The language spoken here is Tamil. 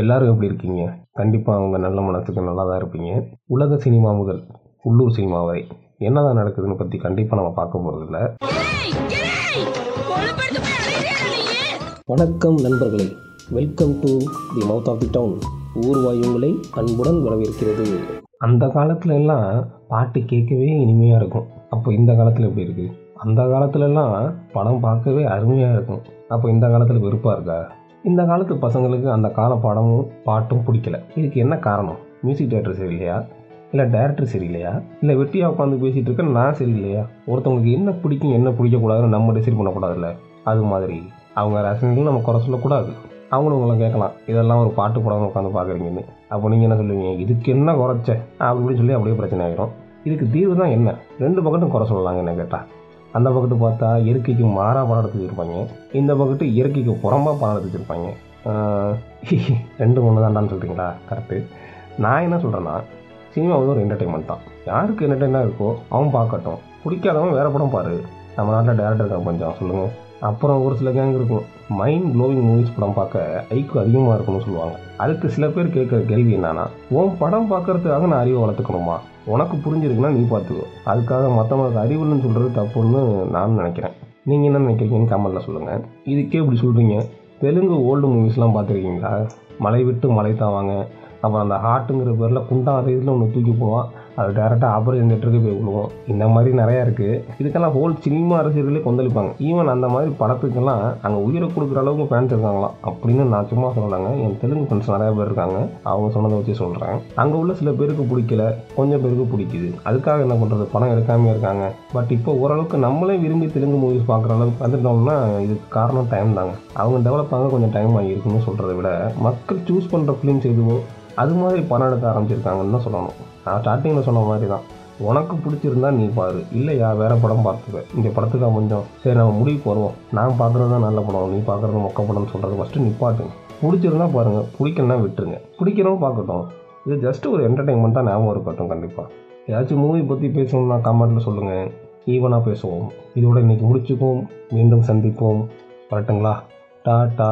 எல்லாரும் எப்படி இருக்கீங்க? கண்டிப்பாக அவங்க நல்ல மனசுக்கு நல்லா தான் இருப்பீங்க. உலக சினிமா முதல் உள்ளூர் சினிமா வரை என்னதான் நடக்குதுன்னு பற்றி கண்டிப்பாக நம்ம பார்க்க போகிறதில்ல வணக்கம் நண்பர்களே. Welcome to the mouth of the town Oorvaai உங்களை அன்புடன் வரவேற்கிறது. அந்த காலத்துல எல்லாம் பாட்டு கேட்கவே இனிமையாக இருக்கும். அப்போ இந்த காலத்தில் எப்படி இருக்குது அந்த காலத்துலலாம் படம் பார்க்கவே அருமையாக இருக்கும். அப்போ இந்த காலத்தில் வெறுப்பாக இருக்கா? இந்த காலத்து பசங்களுக்கு அந்த கால பாடமும் பாட்டும் பிடிக்கல. இதுக்கு என்ன காரணம்? மியூசிக் டைரக்டர் சரியில்லையா? இல்லை டேரக்டர் சரியில்லையா? இல்லை வெட்டியாக உட்காந்து பேசிகிட்டு இருக்க நான் சரியில்லையா? ஒருத்தவங்களுக்கு என்ன பிடிக்கும் என்ன பிடிக்கக்கூடாதுன்னு நம்ம டிசைட் பண்ணக்கூடாதுல்ல? அது மாதிரி. அவங்க ரசனைகளும் நம்ம குறை சொல்லக்கூடாது. அவங்களும் உங்களை கேட்கலாம். இதெல்லாம் ஒரு பாட்டு படம் உட்காந்து பார்க்குறீங்கன்னு. அப்போ நீங்கள் என்ன சொல்லுவீங்க? இதுக்கு என்ன குறைச்ச? அப்படின்னு சொல்லி அப்படியே பிரச்சனை ஆகிடும் இதுக்கு தீர்வு தான் என்ன? ரெண்டு பக்கத்தும் குறை சொல்லலாங்க என்ன கேட்டால் அந்த பக்கத்து பார்த்தா இயற்கைக்கு மாறாக படம் எடுத்து வச்சுருப்பாங்க. இந்த பக்கத்து இயற்கைக்கு புறம்பாக படம் எடுத்து வச்சுருப்பாங்க. ரெண்டு ஒன்று தான்டான்னு சொல்கிறீங்களா கரெக்டு நான் என்ன சொல்கிறேன்னா சினிமா வந்து ஒரு என்டர்டைன்மெண்ட் தான். யாருக்கு என்டர்டைனாக இருக்கோ அவன் பார்க்கட்டும். பிடிக்காதவன் வேறு படம் பாரு. நம்ம நாட்டில் டேரக்டர் தான் கொஞ்சம் சொல்லுங்கள் அப்புறம் ஒரு சில கேங் இருக்கும். மைண்ட் க்ளோவிங் மூவிஸ் படம் பார்க்க ஐக்கு அதிகமாக இருக்கும்னு சொல்லுவாங்க. அதுக்கு சில பேர் கேட்குற கேள்வி என்னன்னா உன் படம் பார்க்கறதுக்காக நான் அறிவை வளர்த்துக்கணுமா? உனக்கு புரிஞ்சிருக்குன்னா நீ பார்த்துக்கோ. அதுக்காக மற்றவங்களுக்கு அறிவுன்னு சொல்கிறது தப்புன்னு நான் நினைக்கிறேன். நீங்கள் என்ன நினைக்கிறீங்கன்னு கமெண்ட்டில் சொல்லுங்கள் இதுக்கே இப்படி சொல்கிறீங்க தெலுங்கு ஓல்டு மூவிஸ்லாம் பார்த்துருக்கீங்களா? மலை விட்டு மலை தாவாங்க. அப்புறம் அந்த ஹார்ட்டுங்கிற பேரில் குண்டாத இதில் ஒன்று தூக்கி போவான். அது டேரெக்டாக ஆப்ரேஷன் தேட்டருக்கு போய் விழுவோம். இந்த மாதிரி நிறையா இருக்குது இதுக்கெல்லாம் ஹோல் சினிமா ரசிகர்களே கொந்தளிப்பாங்க. ஈவன் அந்த மாதிரி படத்துக்கெல்லாம் அங்கே உயிரை கொடுக்குற அளவுக்கு ஃபேன்ஸ் இருக்காங்களாம். அப்படின்னு நான் சும்மா சொன்னாங்க என் தெலுங்கு ஃப்ரெண்ட்ஸ் நிறையா பேர் இருக்காங்க. அவங்க சொன்னதை வச்சு சொல்கிறேன் அங்கே உள்ள சில பேருக்கு பிடிக்கல. கொஞ்சம் பேருக்கு பிடிக்குது. அதுக்காக என்ன பண்ணுறது படம் எடுக்காமே இருக்காங்க. பட் இப்போ ஓரளவுக்கு நம்மளே விரும்பி தெலுங்கு மூவிஸ் பார்க்குற அளவுக்கு வந்துட்டோம்னா இதுக்கு காரணம் டைம் தாங்க. அவங்க டெவலப் ஆக கொஞ்சம் டைம் ஆகியிருக்குன்னு சொல்கிறத விட மக்கள் சூஸ் பண்ணுற ஃபிலிம்ஸ் எதுவோ அது மாதிரி படம் எடுக்க ஆரம்பிச்சிருக்காங்கன்னு தான் சொல்லணும். நான் ஸ்டார்டிங்கில் சொன்ன மாதிரி தான் உனக்கு பிடிச்சிருந்தா நீ பாரு. இல்லையா வேறு படம் பார்த்துக்க. இந்த படத்துக்கு கொஞ்சம் சரி நம்ம முடிவுக்கு வருவோம். நான் பார்க்குறது தான் நல்ல படம். நீ பார்க்குறது மொக்க படம்னு சொல்கிறது ஃபஸ்ட்டு நிப்பாட்டுங்க பிடிச்சிருந்தா பாருங்கள் பிடிக்கலன்னா விட்டுருங்க. பிடிக்கிறவங்க பார்க்கட்டும். இது ஜஸ்ட் ஒரு என்டர்டைன்மெண்ட் தான் ஞாபகம் இருக்கட்டும் கண்டிப்பாக ஏதாச்சும் மூவி பற்றி பேசணும்னா கமெண்ட்டில் சொல்லுங்கள் ஈவனாக பேசுவோம். இதோட இன்றைக்கி முடிச்சுக்குவோம். மீண்டும் சந்திப்போம். வரட்டுங்களா? டாட்டா